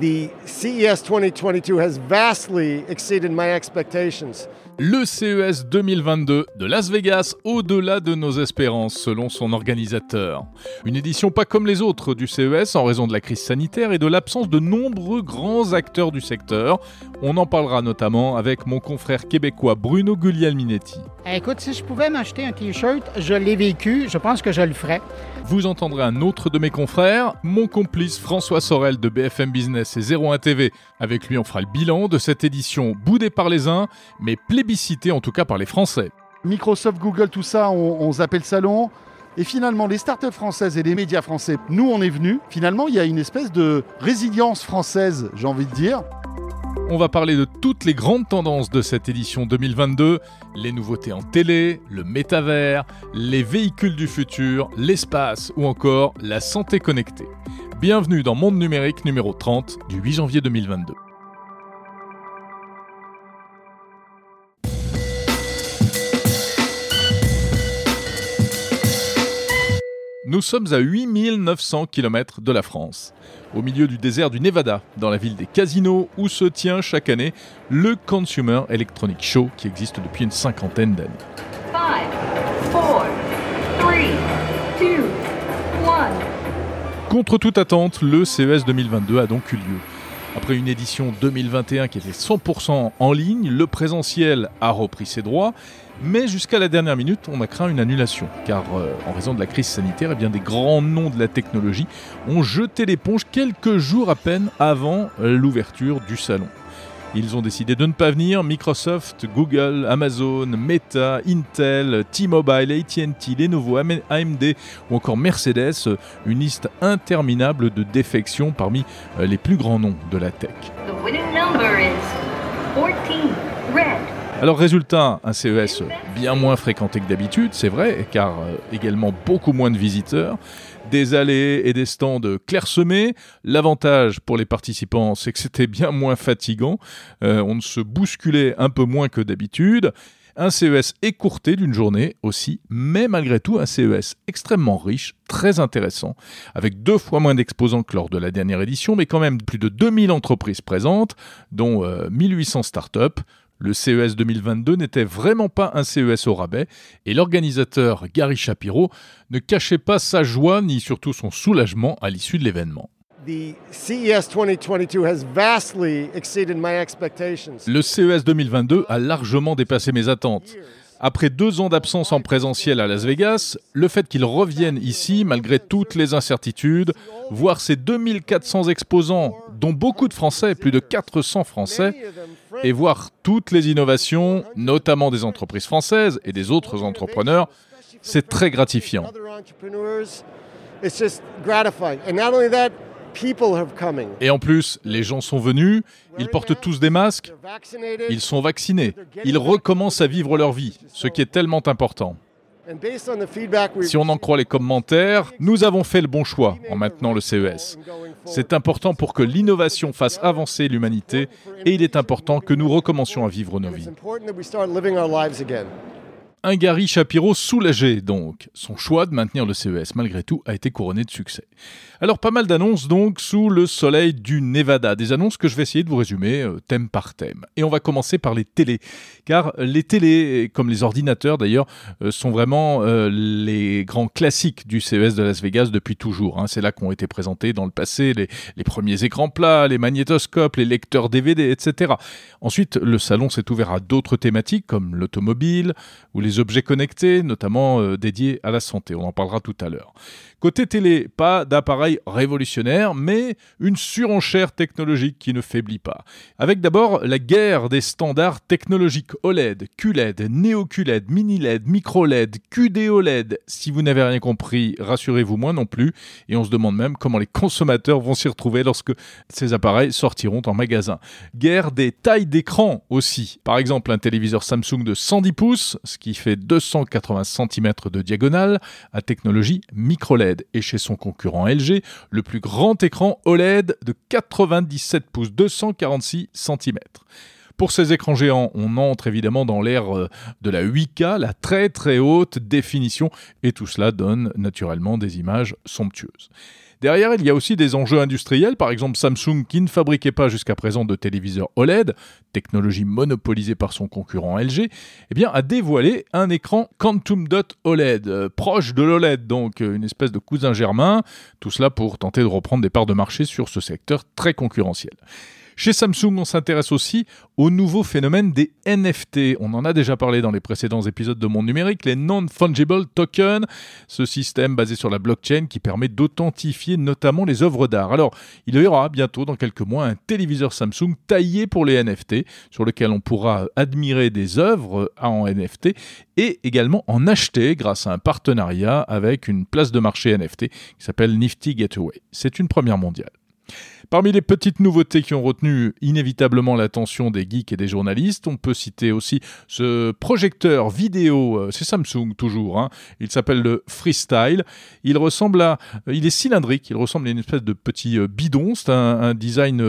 The CES 2022 has vastly exceeded my expectations. Le CES 2022 de Las Vegas au-delà de nos espérances selon son organisateur. Une édition pas comme les autres du CES en raison de la crise sanitaire et de l'absence de nombreux grands acteurs du secteur. On en parlera notamment avec mon confrère québécois Bruno Guglielminetti. Eh, écoute, si je pouvais m'acheter un t-shirt, je l'ai vécu, je pense que je le ferais. Vous entendrez un autre de mes confrères, mon complice François Sorel de BFM Business et 01 TV. Avec lui, on fera le bilan de cette édition boudée par les uns, mais plébiscitée en tout cas par les Français. Microsoft, Google, tout ça, on, on zappait le salon. Et finalement, les startups françaises et les médias français, nous, on est venus. Finalement, il y a une espèce de résilience française, j'ai envie de dire. On va parler de toutes les grandes tendances de cette édition 2022, les nouveautés en télé, le métavers, les véhicules du futur, l'espace ou encore la santé connectée. Bienvenue dans Monde numérique numéro 30 du 8 janvier 2022. Nous sommes à 8900 km de la France, au milieu du désert du Nevada, dans la ville des casinos, où se tient chaque année le Consumer Electronic Show qui existe depuis une cinquantaine d'années. Contre toute attente, le CES 2022 a donc eu lieu. Après une édition 2021 qui était 100% en ligne, le présentiel a repris ses droits, mais jusqu'à la dernière minute, on a craint une annulation, car euh, en raison de la crise sanitaire, eh bien, des grands noms de la technologie ont jeté l'éponge quelques jours à peine avant l'ouverture du salon. Ils ont décidé de ne pas venir. Microsoft, Google, Amazon, Meta, Intel, T-Mobile, AT&T, Lenovo, AMD ou encore Mercedes. Une liste interminable de défections parmi euh, les plus grands noms de la tech. The winning number is 14. Red. Alors résultat, un CES bien moins fréquenté que d'habitude, c'est vrai, car euh, également beaucoup moins de visiteurs, des allées et des stands clairsemés. L'avantage pour les participants, c'est que c'était bien moins fatigant, Euh, on se bousculait un peu moins que d'habitude. Un CES écourté d'une journée aussi, mais malgré tout un CES extrêmement riche, très intéressant, avec deux fois moins d'exposants que lors de la dernière édition, mais quand même plus de 2000 entreprises présentes, dont euh, 1800 startups. Le CES 2022 n'était vraiment pas un CES au rabais et l'organisateur Gary Shapiro ne cachait pas sa joie ni surtout son soulagement à l'issue de l'événement. The CES 2022 has vastly exceeded my expectations. Le CES 2022 a largement dépassé mes attentes. Après deux ans d'absence en présentiel à Las Vegas, le fait qu'ils reviennent ici, malgré toutes les incertitudes, voir ces 2400 exposants, dont beaucoup de Français, plus de 400 Français, et voir toutes les innovations, notamment des entreprises françaises et des autres entrepreneurs, c'est très gratifiant. Et en plus, les gens sont venus, ils portent tous des masques, ils sont vaccinés, ils recommencent à vivre leur vie, ce qui est tellement important. And based on the feedback we've Si on en croit les commentaires, nous avons fait le bon choix en maintenant le CES. C'est important pour que l'innovation fasse avancer l'humanité et il est important que nous recommencions à vivre nos vies. Un Gary Shapiro soulagé donc. Son choix de maintenir le CES malgré tout a été couronné de succès. Alors pas mal d'annonces donc sous le soleil du Nevada. Des annonces que je vais essayer de vous résumer euh, thème par thème. Et on va commencer par les télés. Car les télés, comme les ordinateurs d'ailleurs, euh, sont vraiment euh, les grands classiques du CES de Las Vegas depuis toujours. hein. C'est là qu'ont été présentés dans le passé les, les premiers écrans plats, les magnétoscopes, les lecteurs DVD, etc. Ensuite, le salon s'est ouvert à d'autres thématiques comme l'automobile ou les objets connectés, notamment euh, dédiés à la santé. On en parlera tout à l'heure. Côté télé, pas d'appareil révolutionnaire, mais une surenchère technologique qui ne faiblit pas. Avec d'abord la guerre des standards technologiques OLED, QLED, Neo-QLED, Mini-LED, Micro-LED, QD-OLED. Si vous n'avez rien compris, rassurez-vous moi non plus. Et on se demande même comment les consommateurs vont s'y retrouver lorsque ces appareils sortiront en magasin. Guerre des tailles d'écran aussi. Par exemple, un téléviseur Samsung de 110 pouces, ce qui fait 280 cm de diagonale, à technologie micro-LED. Et chez son concurrent LG, le plus grand écran OLED de 97 pouces, 246 cm. Pour ces écrans géants, on entre évidemment dans l'ère euh, de la 8K, la très très haute définition, et tout cela donne naturellement des images somptueuses. Derrière, il y a aussi des enjeux industriels, par exemple Samsung qui ne fabriquait pas jusqu'à présent de téléviseurs OLED, technologie monopolisée par son concurrent LG, eh bien, a dévoilé un écran Quantum Dot OLED, euh, proche de l'OLED, donc euh, une espèce de cousin germain, tout cela pour tenter de reprendre des parts de marché sur ce secteur très concurrentiel. Chez Samsung, on s'intéresse aussi au nouveau phénomène des NFT. On en a déjà parlé dans les précédents épisodes de Monde Numérique, les Non-Fungible Tokens, ce système basé sur la blockchain qui permet d'authentifier notamment les œuvres d'art. Alors, il y aura bientôt, dans quelques mois, un téléviseur Samsung taillé pour les NFT, sur lequel on pourra admirer des œuvres en NFT et également en acheter grâce à un partenariat avec une place de marché NFT qui s'appelle Nifty Gateway. C'est une première mondiale. Parmi les petites nouveautés qui ont retenu inévitablement l'attention des geeks et des journalistes, on peut citer aussi ce projecteur vidéo, euh, c'est Samsung toujours, hein. il s'appelle le Freestyle, il ressemble à, euh, il est cylindrique, il ressemble à une espèce de petit euh, bidon, c'est un, design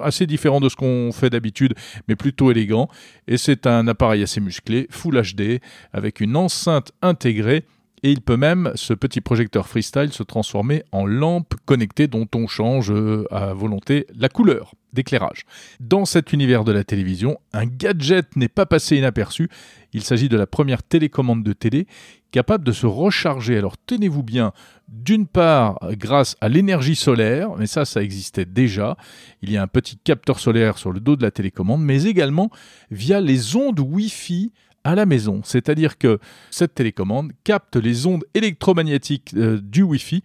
assez différent de ce qu'on fait d'habitude, mais plutôt élégant, et c'est un appareil assez musclé, Full HD, avec une enceinte intégrée et il peut même, ce petit projecteur freestyle, se transformer en lampe connectée dont on change euh, à volonté la couleur d'éclairage. Dans cet univers de la télévision, un gadget n'est pas passé inaperçu. Il s'agit de la première télécommande de télé capable de se recharger. Alors tenez-vous bien, d'une part grâce à l'énergie solaire, mais ça ça existait déjà, il y a un petit capteur solaire sur le dos de la télécommande, mais également via les ondes Wi-Fi à la maison. C'est-à-dire que cette télécommande capte les ondes électromagnétiques euh, du Wi-Fi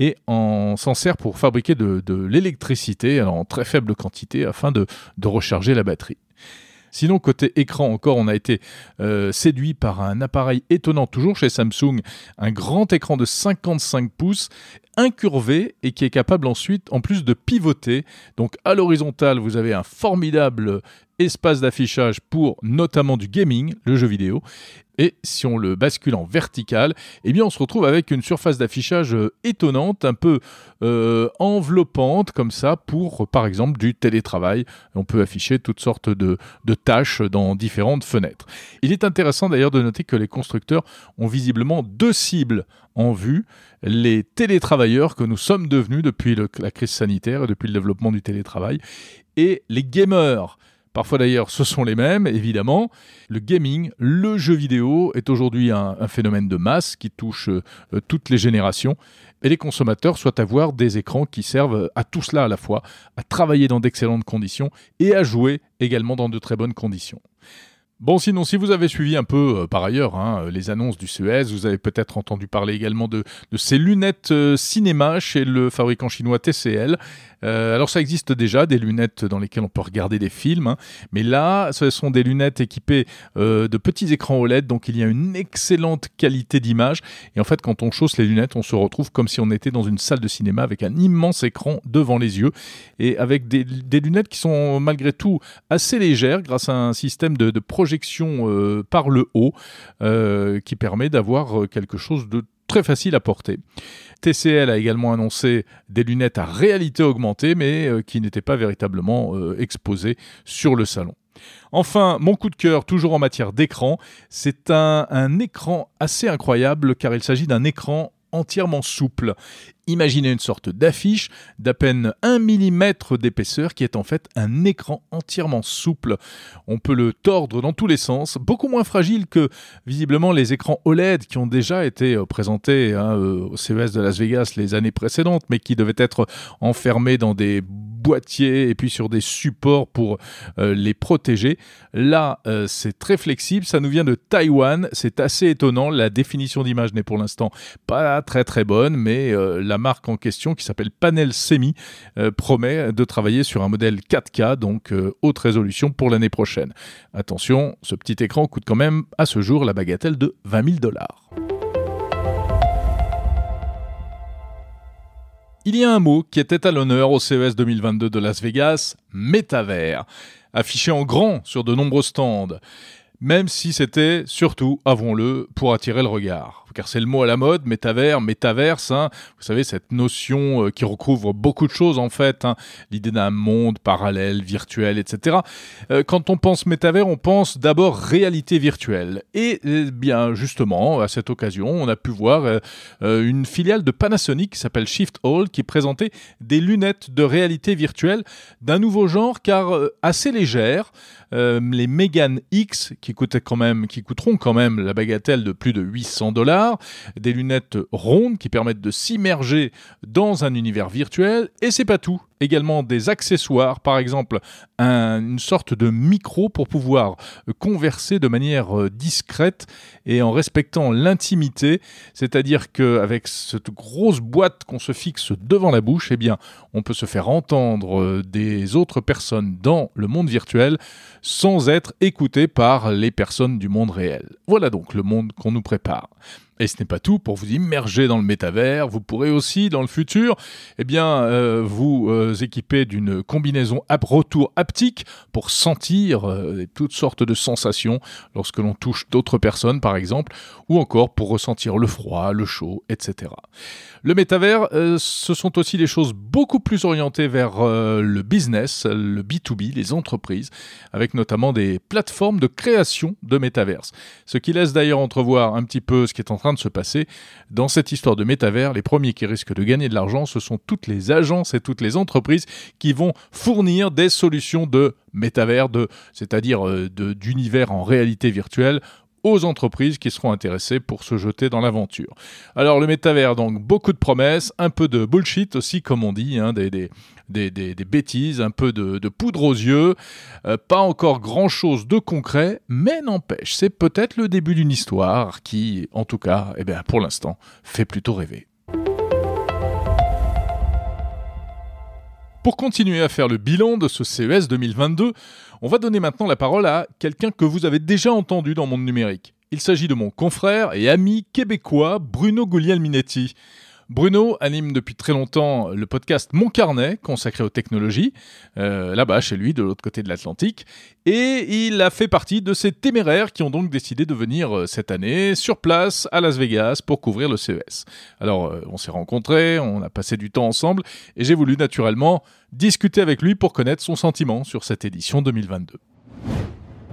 et s'en sert pour fabriquer de, l'électricité en très faible quantité afin de recharger la batterie. Sinon, côté écran encore, on a été euh, séduit par un appareil étonnant, toujours chez Samsung, un grand écran de 55 pouces, incurvé et qui est capable ensuite, en plus de pivoter. Donc à l'horizontale, vous avez un formidable espace d'affichage pour notamment du gaming, le jeu vidéo, et si on le bascule en vertical, eh bien on se retrouve avec une surface d'affichage euh, étonnante, un peu euh, enveloppante comme ça pour par exemple du télétravail. On peut afficher toutes sortes de, de tâches dans différentes fenêtres. Il est intéressant d'ailleurs de noter que les constructeurs ont visiblement deux cibles en vue, les télétravailleurs que nous sommes devenus depuis la crise sanitaire et depuis le développement du télétravail, et les gamers Parfois d'ailleurs, ce sont les mêmes, évidemment. Le gaming, le jeu vidéo est aujourd'hui un, phénomène de masse qui touche euh, toutes les générations. Et les consommateurs souhaitent avoir des écrans qui servent à tout cela à la fois, à travailler dans d'excellentes conditions et à jouer également dans de très bonnes conditions. Bon, sinon, si vous avez suivi un peu euh, par ailleurs hein, les annonces du CES, vous avez peut-être entendu parler également de, ces lunettes euh, cinéma chez le fabricant chinois TCL. Euh, alors, ça existe déjà, des lunettes dans lesquelles on peut regarder des films, hein. mais là, ce sont des lunettes équipées de petits écrans OLED, donc il y a une excellente qualité d'image. Et en fait, quand on chausse les lunettes, on se retrouve comme si on était dans une salle de cinéma avec un immense écran devant les yeux et avec des, lunettes qui sont malgré tout assez légères grâce à un système de projection projection euh, par le haut euh, qui permet d'avoir euh, quelque chose de très facile à porter. TCL a également annoncé des lunettes à réalité augmentée, mais qui n'étaient pas véritablement exposées sur le salon. Enfin, mon coup de cœur, toujours en matière d'écran, c'est un, un, écran assez incroyable car il s'agit d'un écran entièrement souple. Imaginez une sorte d'affiche d'à peine 1 mm d'épaisseur qui est en fait un écran entièrement souple. On peut le tordre dans tous les sens, beaucoup moins fragile que visiblement les écrans OLED qui ont déjà été euh, présentés hein, euh, au CES de Las Vegas les années précédentes, mais qui devaient être enfermés dans des boîtiers et puis sur des supports pour euh, les protéger. Là, c'est très flexible, ça nous vient de Taïwan, c'est assez étonnant, la définition d'image n'est pour l'instant pas très très bonne, mais la marque en question, qui s'appelle Panel Semi, euh, promet de travailler sur un modèle 4K, donc euh, haute résolution pour l'année prochaine. Attention, ce petit écran coûte quand même à ce jour la bagatelle de 20 000 dollars. Il y a un mot qui était à l'honneur au CES 2022 de Las Vegas, métavers, affiché en grand sur de nombreux stands même si c'était surtout, avouons-le, pour attirer le regard. Car c'est le mot à la mode, métavers, métaverse. Hein. Vous savez, cette notion euh, qui recouvre beaucoup de choses en fait. Hein. L'idée d'un monde parallèle, virtuel, etc. Euh, quand on pense métavers, on pense d'abord réalité virtuelle. Et eh bien justement, à cette occasion, on a pu voir euh, une filiale de Panasonic qui s'appelle Shift Hall qui présentait des lunettes de réalité virtuelle d'un nouveau genre car assez légères. les Megan X qui qui coûteront quand même la bagatelle de plus de 800 dollars, des lunettes rondes qui permettent de s'immerger dans un univers virtuel, et c'est pas tout également des accessoires, par exemple une sorte de micro pour pouvoir converser de manière euh, discrète et en respectant l'intimité, c'est-à-dire qu'avec cette grosse boîte qu'on se fixe devant la bouche, eh bien, on peut se faire entendre euh, des autres personnes dans le monde virtuel sans être écouté par les personnes du monde réel. Voilà donc le monde qu'on nous prépare. Et ce n'est pas tout, pour vous immerger dans le métavers, vous pourrez aussi, dans le futur, eh bien, euh, vous euh, équiper d'une combinaison retour haptique pour sentir euh, toutes sortes de sensations lorsque l'on touche d'autres personnes, par exemple, ou encore pour ressentir le froid, le chaud, etc. Le métavers, ce sont aussi des choses beaucoup plus orientées vers le business, le B2B, les entreprises, avec notamment des plateformes de création de métaverse. Ce qui laisse d'ailleurs entrevoir un petit peu ce qui est en train de se passer. Dans cette histoire de métavers, les premiers qui risquent de gagner de l'argent, ce sont toutes les agences et toutes les entreprises qui vont fournir des solutions de métavers, de, c'est-à-dire euh, d'univers en réalité virtuelle aux entreprises qui seront intéressées pour se jeter dans l'aventure. Alors le métavers, donc beaucoup de promesses, un peu de bullshit aussi comme on dit, hein, des, des, bêtises, un peu de, poudre aux yeux, euh, pas encore grand-chose de concret, mais n'empêche, c'est peut-être le début d'une histoire qui, en tout cas, eh bien, pour l'instant, fait plutôt rêver. Pour continuer à faire le bilan de ce CES 2022, on va donner maintenant la parole à quelqu'un que vous avez déjà entendu dans Monde Numérique. Il s'agit de mon confrère et ami québécois Bruno Guglielminetti. Bruno anime depuis très longtemps le podcast Mon Carnet, consacré aux technologies, euh, là-bas chez lui, de l'autre côté de l'Atlantique. Et il a fait partie de ces téméraires qui ont donc décidé de venir euh, cette année sur place à Las Vegas pour couvrir le CES. Alors, euh, on s'est rencontrés, on a passé du temps ensemble, et j'ai voulu naturellement discuter avec lui pour connaître son sentiment sur cette édition 2022.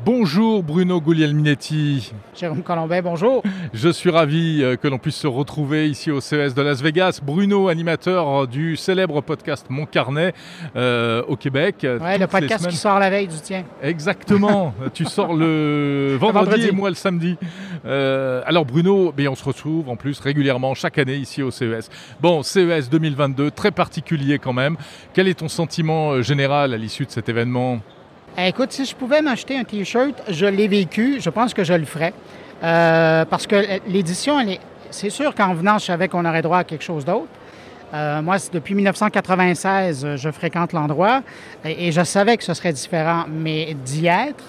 Bonjour Bruno Guglielminetti. Jérôme Colombet, bonjour. Je suis ravi euh, que l'on puisse se retrouver ici au CES de Las Vegas. Bruno, animateur du célèbre podcast Mon Carnet euh, au Québec. Oui, le podcast qui sort la veille du tien. Exactement. tu sors le vendredi, et moi le samedi. Euh, alors Bruno, mais on se retrouve en plus régulièrement chaque année ici au CES. Bon, CES 2022, très particulier quand même. Quel est ton sentiment général à l'issue de cet événement? Écoute, si je pouvais m'acheter un T-shirt, je l'ai vécu, je pense que je le ferais. Euh, parce que l'édition, c'est sûr qu'en venant, je savais qu'on aurait droit à quelque chose d'autre. Euh, moi, depuis 1996, je fréquente l'endroit et, je savais que ce serait différent, mais d'y être,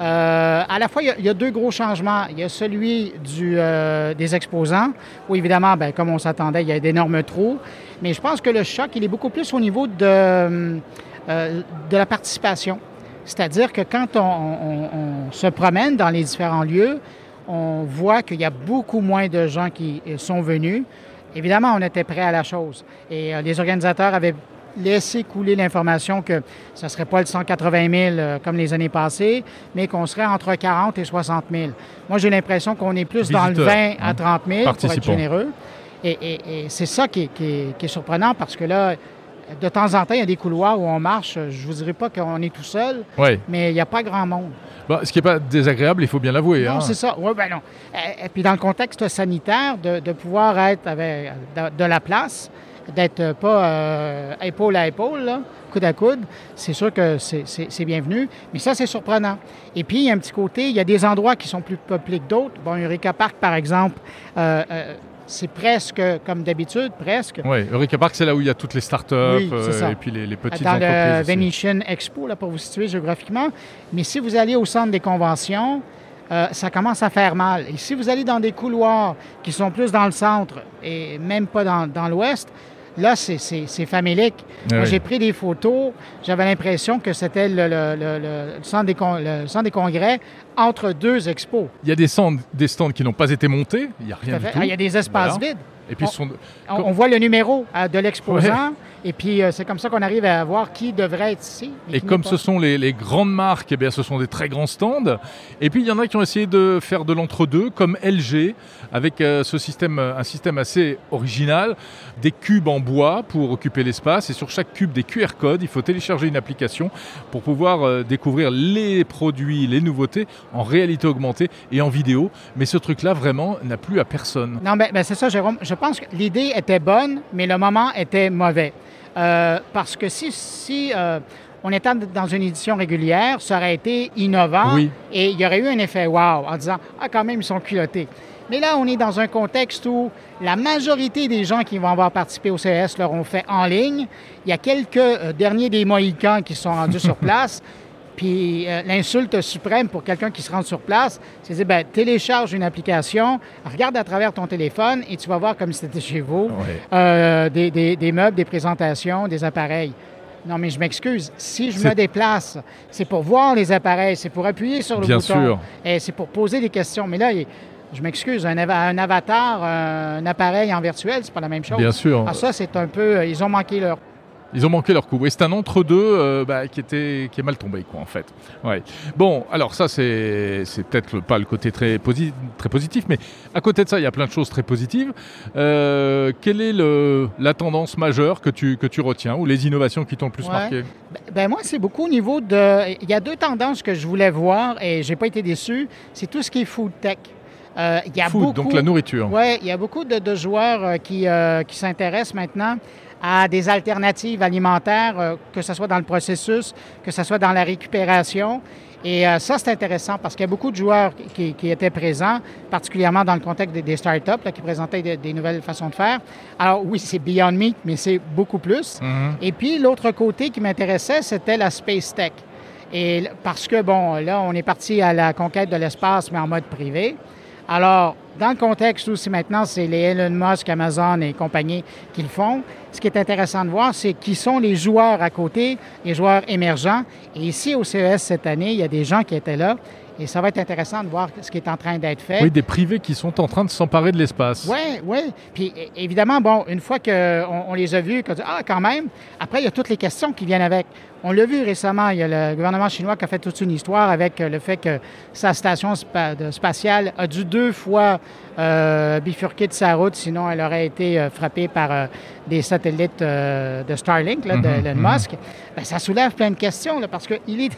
euh, à la fois, il y, a, deux gros changements. Il y a celui des exposants, où évidemment, ben, comme on s'attendait, il y a d'énormes trous. Mais je pense que le choc, il est beaucoup plus au niveau de la participation. C'est-à-dire que quand on, se promène dans les différents lieux, on voit qu'il y a beaucoup moins de gens qui sont venus. Évidemment, on était prêt à la chose. Et euh, les organisateurs avaient laissé couler l'information que ce ne serait pas le 180 000 euh, comme les années passées, mais qu'on serait entre 40 et 60 000. Moi, j'ai l'impression qu'on est plus dans le 20 à 30 000 pour être généreux. Et, c'est ça qui est surprenant parce que là, de temps en temps, il y a des couloirs où on marche. Je vous dirais pas qu'on est tout seul, mais il n'y a pas grand monde. Bah, ce qui n'est pas désagréable, il faut bien l'avouer. Non, hein. c'est ça. Oui, ben non. Et, puis dans le contexte sanitaire, de, pouvoir être avec de, la place, d'être pas euh, épaule à épaule, coude à coude, c'est sûr que c'est bienvenu. Mais ça, c'est surprenant. Et puis, il y a un petit côté, il y a des endroits qui sont plus peuplés que d'autres. Bon, Eureka Park, par exemple, euh, euh, c'est presque comme d'habitude, presque. Oui, Eureka Park, c'est là où il y a toutes les startups euh, et puis les, les petites Dans le Venetian Expo, là, pour vous situer géographiquement. Mais si vous allez au centre des conventions, euh, ça commence à faire mal. Et si vous allez dans des couloirs qui sont plus dans le centre et même pas dans, l'ouest, Là, c'est- famélique. Ah oui. j'ai pris des photos. J'avais l'impression que c'était le, le- le- le- le centre des con- le centre des congrès entre deux expos. Il y a des stands, des stands qui n'ont pas été montés, il n'y a rien du tout. Ah, il y a des espaces Voilà. vides. Et puis, On- sont- voit le numéro euh, de l'exposant. Ouais. Et puis, euh, c'est comme ça qu'on arrive à voir qui devrait être ici. mais Et comme ce sont les, les grandes marques, eh bien, ce sont des très grands stands. Et puis il y en a qui ont essayé de faire de l'entre-deux, comme LG, avec euh, ce système, euh, un système assez original, des cubes en bois pour occuper l'espace. Et sur chaque cube, des QR codes. Il faut télécharger une application pour pouvoir euh, découvrir les produits, les nouveautés en réalité augmentée et en vidéo. Mais ce truc-là, vraiment, n'a plus à personne. Non, ben, ben, c'est ça, Jérôme. Je pense que l'idée était bonne, mais le moment était mauvais. Euh, parce que si, si euh, on était dans une édition régulière, ça aurait été innovant Oui. et il y aurait eu un effet wow en disant Ah, quand même, ils sont culottés. Mais là, on est dans un contexte où la majorité des gens qui vont avoir participé au CES l'auront fait en ligne. Il y a quelques euh, derniers des Mohicans qui sont rendus sur place. Puis euh, l'insulte suprême pour quelqu'un qui se rend sur place, c'est de dire, ben, télécharge une application, regarde à travers ton téléphone et tu vas voir comme si c'était chez vous, euh, des, des- des meubles, des présentations, des appareils. Non, mais je m'excuse. Si je me déplace, c'est pour voir les appareils, c'est pour appuyer sur le Bien bouton. sûr. Et c'est pour poser des questions. Mais là, je m'excuse, un, un avatar, un appareil en virtuel, c'est pas la même chose. Bien sûr. Ah, ça, c'est un peu. euh, Ils ont manqué leur. Ils ont manqué leur coup. Et c'est un entre-deux euh, bah, qui, était, qui est mal tombé, quoi, en fait. Ouais. Bon, alors ça, c'est c'est peut-être pas le côté très, posi- très positif, mais à côté de ça, il y a plein de choses très positives. Euh, quelle est le, la tendance majeure que tu, que tu retiens ou les innovations qui t'ont le plus Ouais. marqué? Ben, ben moi, c'est beaucoup au niveau de. Il y a deux tendances que je voulais voir et j'ai pas été déçu. C'est tout ce qui est food tech. Euh, il y a Food, beaucoup, donc la nourriture. Oui, il y a beaucoup de, de joueurs euh, qui, euh, qui s'intéressent maintenant à des alternatives alimentaires, euh, que ce soit dans le processus, que ce soit dans la récupération. Et euh, ça, c'est intéressant parce qu'il y a beaucoup de joueurs qui- étaient présents, particulièrement dans le contexte des, des startups là, qui présentaient des, des nouvelles façons de faire. Alors oui, c'est Beyond Meat, mais c'est beaucoup plus. Mhm. Et puis, l'autre côté qui m'intéressait, c'était la space tech. Et parce que, bon, là, on est parti à la conquête de l'espace, mais en mode privé. Alors, dans le contexte où maintenant, c'est les Elon Musk, Amazon et compagnie qui le font, ce qui est intéressant de voir, c'est qui sont les joueurs à côté, les joueurs émergents. Et ici, au CES cette année, il y a des gens qui étaient là. Et ça va être intéressant de voir ce qui est en train d'être fait. Oui, des privés qui sont en train de s'emparer de l'espace. Oui, oui. Puis évidemment, bon, une fois qu'on on les a vus, qu'on dit Ah, quand même, après, il y a toutes les questions qui viennent avec. On l'a vu récemment, il y a le gouvernement chinois qui a fait toute une histoire avec euh, le fait que sa station spa- spatiale a dû deux fois euh, bifurquer de sa route, sinon elle aurait été euh, frappée par euh, des satellites de Starlink, là, de Mhm, Elon mhm. Musk. Ben, ça soulève plein de questions, là, parce qu'il est,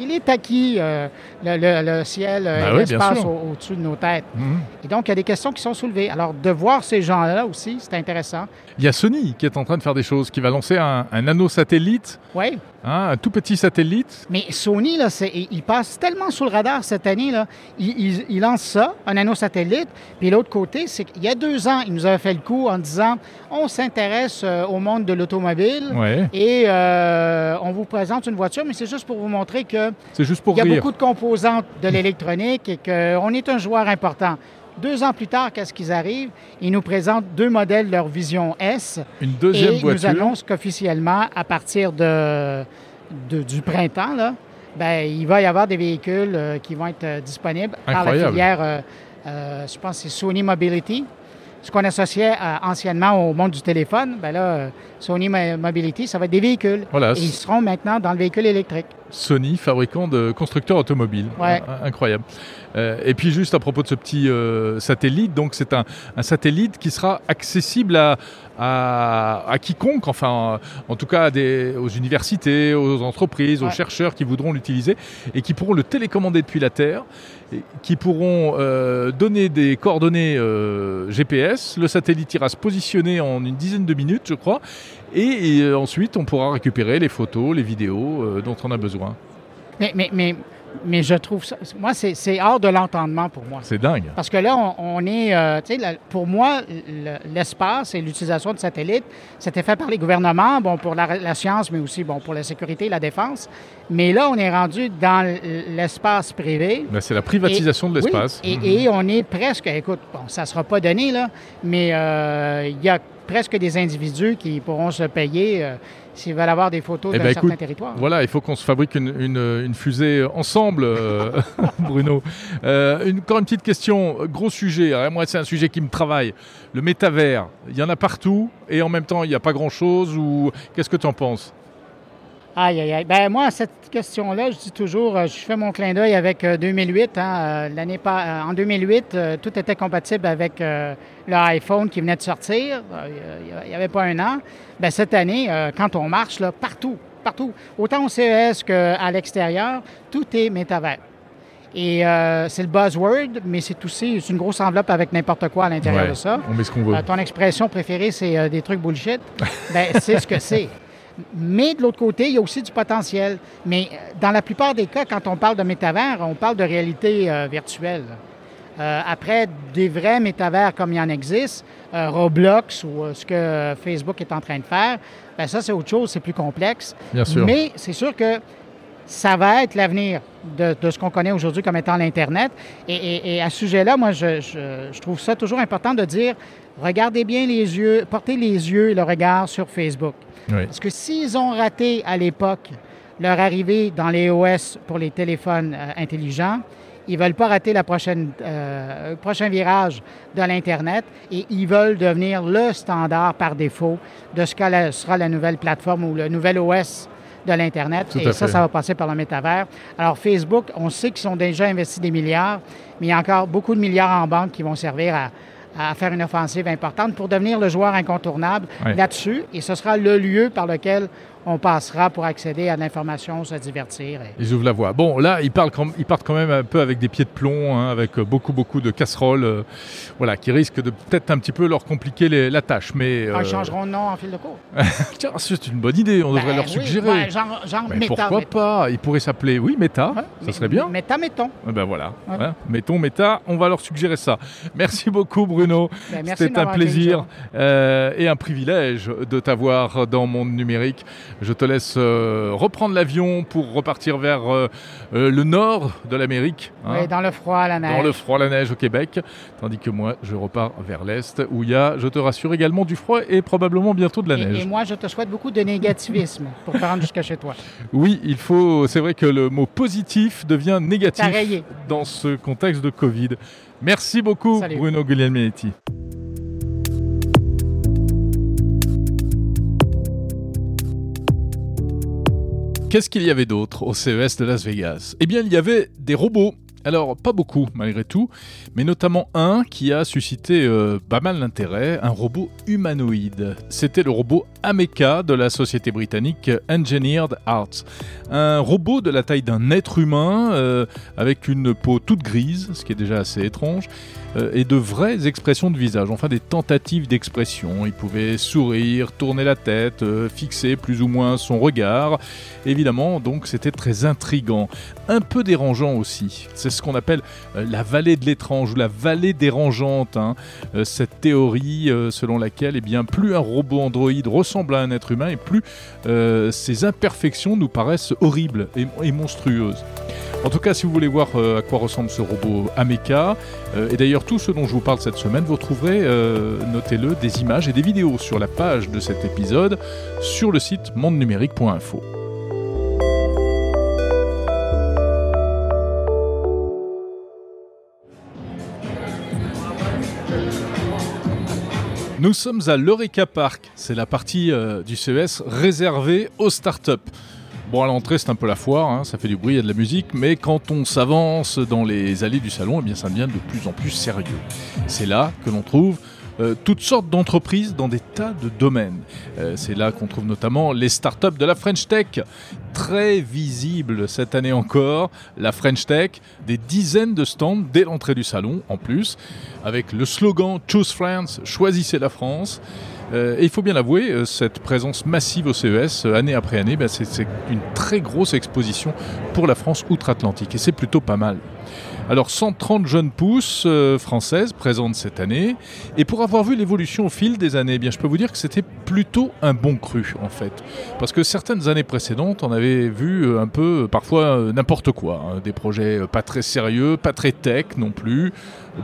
il est acquis, euh, le, le- le ciel euh, Ben oui, l'espace au- au-dessus de nos têtes. Mhm. Et donc, il y a des questions qui sont soulevées. Alors, de voir ces gens-là aussi, c'est intéressant. Il y a Sony qui est en train de faire des choses, qui va lancer un, un nanosatellite, Oui, hein, un tout petit satellite. mais Sony, là, il passe tellement sous le radar cette année. Là. Il, il- il lance ça, un nanosatellite. Puis l'autre côté, c'est qu'il y a deux ans, il nous avait fait le coup en disant on s'intéresse euh, au monde de l'automobile. Ouais. Et euh, on vous présente une voiture, mais c'est juste pour vous montrer qu'il C'est juste pour y a rire. beaucoup de composantes de l'électronique et qu'on est un joueur important. Deux ans plus tard, qu'est-ce qu'ils arrivent? Ils nous présentent deux modèles de leur Vision S. Une deuxième et ils voiture. nous annoncent qu'officiellement, à partir de, de- du printemps, là, ben, il va y avoir des véhicules euh, qui vont être euh, disponibles par la filière, euh, je pense que c'est Sony Mobility. Ce qu'on associait anciennement au monde du téléphone, ben là, Sony Mo- Mobility, ça va être des véhicules. Voilà, Et ils seront maintenant dans le véhicule électrique. Sony, fabricant de constructeurs automobiles. Ouais. Ah, Incroyable. Euh, et puis juste à propos de ce petit euh, satellite, donc c'est un, un satellite qui sera accessible à, à, à quiconque, enfin en tout cas à des- aux universités, aux entreprises, aux chercheurs qui voudront l'utiliser et qui pourront le télécommander depuis la Terre, et qui pourront euh, donner des coordonnées GPS. Le satellite ira se positionner en une dizaine de minutes, je crois, et, et, euh, ensuite on pourra récupérer les photos, les vidéos euh, dont on a besoin. Mais, mais, mais, mais je trouve ça. Moi, c'est hors de l'entendement pour moi. C'est dingue. Parce que là, on, on est. euh, tu sais, la- pour moi, le- l'espace et l'utilisation de satellites, c'était fait par les gouvernements, bon, pour la, la science, mais aussi bon, pour la sécurité et la défense. Mais là, on est rendu dans l'espace privé. Ben, c'est la privatisation de Oui, l'espace. et, Mhm. et on est presque, écoute, bon, ça ne sera pas donné, là, mais euh, il y a presque des individus qui pourront se payer euh, s'ils veulent avoir des photos Eh d'un ben, certain écoute, territoire. Voilà, il faut qu'on se fabrique une, une- une fusée ensemble, euh, Bruno. Euh, une- encore une petite question, gros sujet. Alors, moi, c'est un sujet qui me travaille. Le métavers, il y en a partout et en même temps, il n'y a pas grand-chose. Ou qu'est-ce que tu en penses? Aïe, aïe, aïe. Ben, moi, cette question-là, je dis toujours, euh, je fais mon clin d'œil avec euh, 2008. hein, euh, l'année pas, euh, en 2008, euh, tout était compatible avec euh, le iPhone qui venait de sortir. euh, Il n'y avait pas un an. Ben, cette année, euh, quand on marche, là, partout, partout, autant au CES qu'à l'extérieur, tout est métavers. Et euh, c'est le buzzword, mais c'est aussi c'est une grosse enveloppe avec n'importe quoi à l'intérieur Ouais, de ça. On met ce qu'on veut. Euh, ton expression préférée, c'est euh, des trucs bullshit. Ben, c'est ce que c'est. Mais de l'autre côté, il y a aussi du potentiel. Mais euh, dans la plupart des cas, quand on parle de métavers, on parle de réalité euh, virtuelle. Euh, après, des vrais métavers comme il en existe, euh, Roblox ou ce que Facebook est en train de faire, ben ça, c'est autre chose, c'est plus complexe. Bien sûr. Mais c'est sûr que ça va être l'avenir de, de ce qu'on connaît aujourd'hui comme étant l'Internet. Et, et- et à ce sujet-là, moi, je, je- je trouve ça toujours important de dire, regardez bien les yeux, portez les yeux et le regard sur Facebook. Oui. Parce que s'ils ont raté à l'époque leur arrivée dans les OS pour les téléphones euh, intelligents, ils ne veulent pas rater prochaine, euh, le prochain virage de l'Internet et ils veulent devenir le standard par défaut de ce que la- sera la nouvelle plateforme ou le nouvel OS de l'Internet. Et ça, fait. ça va passer par le métavers. Alors, Facebook, on sait qu'ils ont déjà investi des milliards, mais il y a encore beaucoup de milliards en banque qui vont servir à, à faire une offensive importante pour devenir le joueur incontournable là-dessus. Et ce sera le lieu par lequel on passera pour accéder à l'information, se divertir. et- Ils ouvrent la voie. Bon, là, ils, parlent quand- ils partent quand même un peu avec des pieds de plomb, hein, avec euh, beaucoup, beaucoup de casseroles, euh, voilà, qui risquent de peut-être un petit peu leur compliquer les- la tâche. Mais Ah, euh, Ils changeront de nom en fil de cours. tiens, c'est une bonne idée. On devrait Ben leur oui, suggérer. ouais, genre genre Mais méta. pourquoi méta. pas Ils pourraient s'appeler, oui, Meta. Ouais, ça serait bien. Méta, mettons. Eh Ben voilà, Ouais. Hein, mettons Meta, on va leur suggérer ça. Merci beaucoup Bruno, Ben, c'était un plaisir euh, et un privilège de t'avoir dans Monde Numérique. Je te laisse euh, reprendre l'avion pour repartir vers euh, euh, le nord de l'Amérique, hein, Oui, dans le froid, la neige. dans le froid, la neige au Québec, tandis que moi je repars vers l'est où il y a, je te rassure, également du froid et probablement bientôt de la Et, neige. et moi, je te souhaite beaucoup de négativisme pour te rendre jusqu'à chez toi. Oui, il faut, c'est vrai que le mot positif devient négatif dans ce contexte de Covid. Merci beaucoup, Salut. Bruno Guglielminetti. Qu'est-ce qu'il y avait d'autre au CES de Las Vegas? Eh bien, il y avait des robots. Alors, pas beaucoup malgré tout, mais notamment un qui a suscité euh, pas mal d'intérêt, un robot humanoïde. C'était le robot Ameca de la société britannique Engineered Arts. Un robot de la taille d'un être humain, euh, avec une peau toute grise, ce qui est déjà assez étrange, euh, et de vraies expressions de visage, enfin des tentatives d'expression. Il pouvait sourire, tourner la tête, fixer plus ou moins son regard. Évidemment, donc c'était très intrigant, un peu dérangeant aussi. C'est ce qu'on appelle la vallée de l'étrange la vallée dérangeante. hein. Euh, cette théorie euh, selon laquelle, eh plus un robot androïde ressemble à un être humain, et plus euh, ses imperfections nous paraissent horribles et, monstrueuses. En tout cas, si vous voulez voir à quoi ressemble ce robot Ameca, et d'ailleurs tout ce dont je vous parle cette semaine, vous trouverez, notez-le, des images et des vidéos sur la page de cet épisode sur le site mondenumérique.info. Nous sommes à l'Eureka Park, c'est la partie euh, du CES réservée aux startups. Bon, à l'entrée, c'est un peu la foire, hein, ça fait du bruit, il y a de la musique, mais quand on s'avance dans les allées du salon, eh bien, ça devient de plus en plus sérieux. C'est là que l'on trouve euh, toutes sortes d'entreprises dans des tas de domaines. Euh, c'est là qu'on trouve notamment les startups de la French Tech, très visible cette année encore, la French Tech, des dizaines de stands dès l'entrée du salon en plus, avec le slogan Choose France, choisissez la France. Euh, et il faut bien l'avouer, cette présence massive au CES, année après année, c'est c'est une très grosse exposition pour la France outre-Atlantique. Et c'est plutôt pas mal. Alors 130 jeunes pousses euh, françaises présentes cette année. Et pour avoir vu l'évolution au fil des années, eh bien, je peux vous dire que c'était plutôt un bon cru en fait. Parce que certaines années précédentes, on avait vu euh, un peu, euh, parfois, n'importe quoi. hein. Des projets pas très sérieux, pas très tech non plus.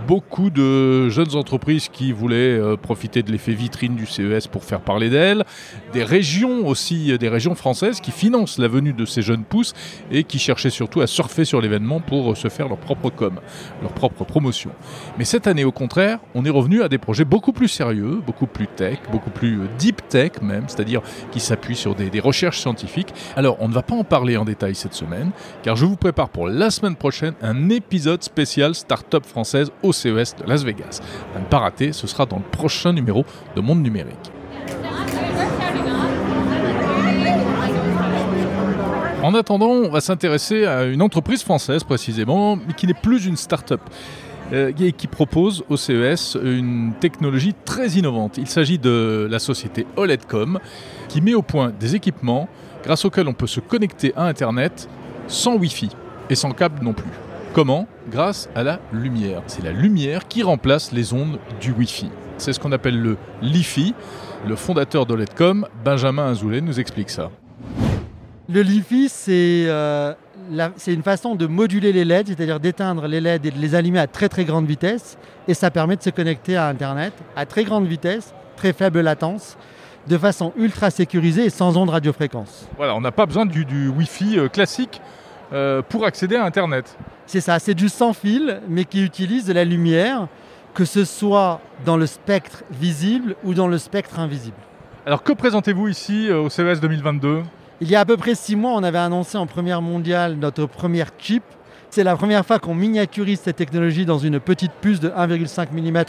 Beaucoup de jeunes entreprises qui voulaient euh, profiter de l'effet vitrine du CES pour faire parler d'elles, des régions aussi, euh, des régions françaises qui financent la venue de ces jeunes pousses et qui cherchaient surtout à surfer sur l'événement pour euh, se faire leur propre com, leur propre promotion. Mais cette année, au contraire, on est revenu à des projets beaucoup plus sérieux, beaucoup plus tech, beaucoup plus deep tech même, c'est-à-dire qui s'appuient sur des, des recherches scientifiques. Alors, on ne va pas en parler en détail cette semaine, car je vous prépare pour la semaine prochaine un épisode spécial Startup française au CES de Las Vegas. À ne pas rater, ce sera dans le prochain numéro de Monde Numérique. En attendant, on va s'intéresser à une entreprise française précisément, mais qui n'est plus une start-up euh, et qui propose au CES une technologie très innovante. Il s'agit de la société OLEDcom qui met au point des équipements grâce auxquels on peut se connecter à Internet sans Wi-Fi et sans câble non plus. Comment Grâce à la lumière. C'est la lumière qui remplace les ondes du Wi-Fi. C'est ce qu'on appelle le LiFi. Le fondateur d'OLEDcom, Benjamin Azoulay, nous explique ça. Le LiFi, c'est euh, une façon de moduler les LED, c'est-à-dire d'éteindre les LED et de les allumer à très très grande vitesse. Et ça permet de se connecter à Internet à très grande vitesse, très faible latence, de façon ultra sécurisée et sans ondes radiofréquences. Voilà, on n'a pas besoin du, du Wi-Fi euh, classique euh, pour accéder à Internet. C'est ça, c'est du sans fil, mais qui utilise de la lumière, que ce soit dans le spectre visible ou dans le spectre invisible. Alors que présentez-vous ici euh, au CES 2022 Il y a à peu près six mois, on avait annoncé en première mondiale notre première chip. C'est la première fois qu'on miniaturise cette technologie dans une petite puce de 1,5 mm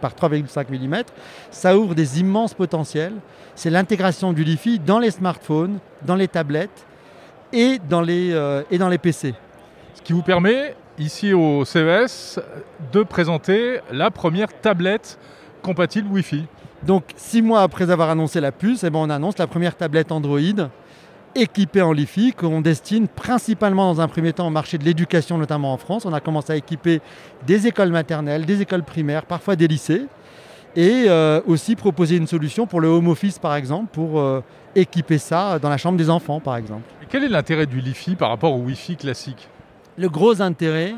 par 3,5 mm. Ça ouvre des immenses potentiels. C'est l'intégration du LiFi dans les smartphones, dans les tablettes et dans les, euh, et dans les PC. Ce qui vous permet, ici au CES, de présenter la première tablette compatible Wi-Fi. Donc, six mois après avoir annoncé la puce, eh ben, on annonce la première tablette Android équipée en Li-Fi qu'on destine principalement dans un premier temps au marché de l'éducation, notamment en France. On a commencé à équiper des écoles maternelles, des écoles primaires, parfois des lycées, et euh, aussi proposer une solution pour le home office, par exemple, pour euh, équiper ça dans la chambre des enfants, par exemple. Et quel est l'intérêt du Li-Fi par rapport au Wi-Fi classique Le gros intérêt,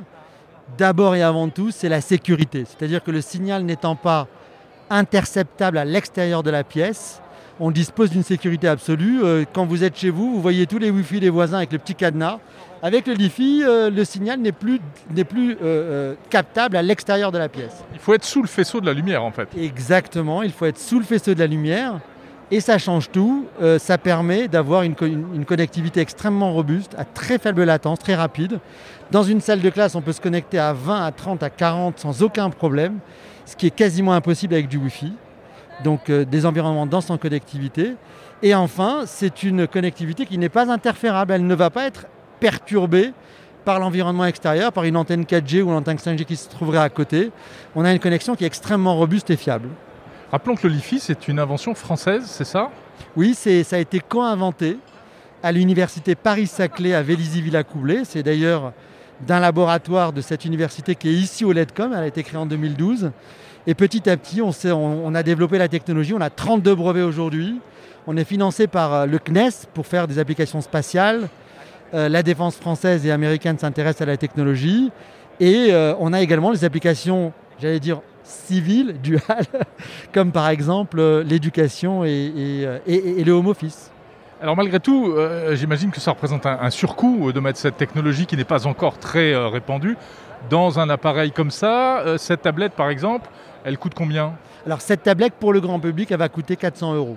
d'abord et avant tout, c'est la sécurité. C'est-à-dire que le signal n'étant pas interceptable à l'extérieur de la pièce, on dispose d'une sécurité absolue. Euh, Quand vous êtes chez vous, vous voyez tous les Wi-Fi des voisins avec le petit cadenas. Avec le Li-Fi, euh, le signal n'est plus, n'est plus euh, euh, captable à l'extérieur de la pièce. Il faut être sous le faisceau de la lumière en fait. Exactement, il faut être sous le faisceau de la lumière. Et ça change tout. Euh, ça permet d'avoir une, co- une- une connectivité extrêmement robuste, à très faible latence, très rapide. Dans une salle de classe, on peut se connecter à 20, à 30, à 40 sans aucun problème, ce qui est quasiment impossible avec du Wi-Fi. Donc euh, des environnements denses en connectivité. Et enfin, c'est une connectivité qui n'est pas interférable. Elle ne va pas être perturbée par l'environnement extérieur, par une antenne 4G ou une antenne 5G qui se trouverait à côté. On a une connexion qui est extrêmement robuste et fiable. Rappelons que le Li-Fi c'est une invention française, c'est ça? Oui, ça a été co-inventé à l'université Paris-Saclay à Vélizy-Villacoublay. C'est d'ailleurs d'un laboratoire de cette université qui est ici au LEDCOM. Elle a été créée en 2012. Et petit à petit, on, on- a développé la technologie. On a 32 brevets aujourd'hui. On est financé par euh, le CNES pour faire des applications spatiales. Euh, la défense française et américaine s'intéressent à la technologie. Et euh, on a également les applications, j'allais dire, civiles, duales, comme par exemple euh, l'éducation et, et, euh, et- et le home office. Alors malgré tout, euh, j'imagine que ça représente un, un surcoût de mettre cette technologie qui n'est pas encore très euh, répandue dans un appareil comme ça. Euh, cette tablette par exemple, elle coûte combien? Alors cette tablette pour le grand public, elle va coûter 400 euros.